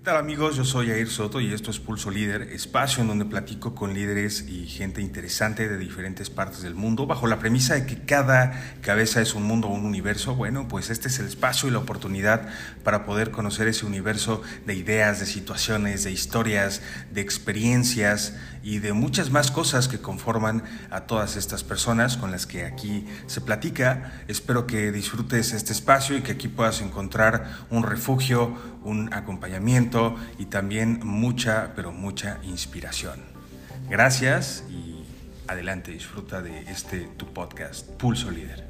¿Qué tal amigos? Yo soy Air Soto y esto es Pulso Líder, espacio en donde platico con líderes y gente interesante de diferentes partes del mundo, bajo la premisa de que cada cabeza es un mundo o un universo. Bueno, pues este es el espacio y la oportunidad para poder conocer ese universo de ideas, de situaciones, de historias, de experiencias y de muchas más cosas que conforman a todas estas personas con las que aquí se platica. Espero que disfrutes este espacio y que aquí puedas encontrar un refugio, un acompañamiento y también mucha, pero mucha inspiración. Gracias y adelante, disfruta de este tu podcast, Pulso Líder.